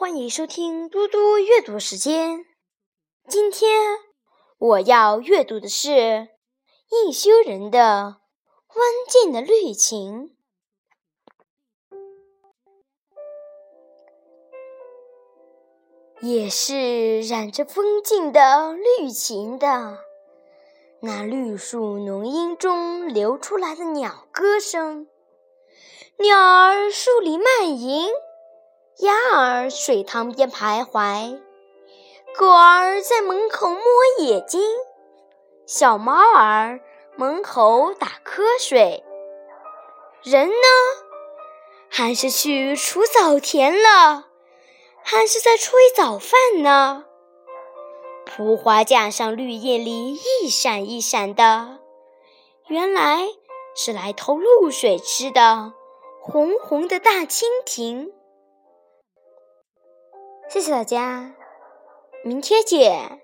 欢迎收听嘟嘟阅读时间。今天我要阅读的是一休人的《湾静的绿情》，也是染着风景的绿情的。那绿树浓荫中流出来的鸟歌声，鸟儿树里漫吟。鸭儿水塘边徘徊，狗儿在门口摸眼睛，小猫儿门口打瞌睡。人呢？还是去除早田了？还是在炊早饭呢？蒲花架上绿叶里一闪一闪的，原来是来偷露水吃的红红的大蜻蜓。谢谢大家，明天见。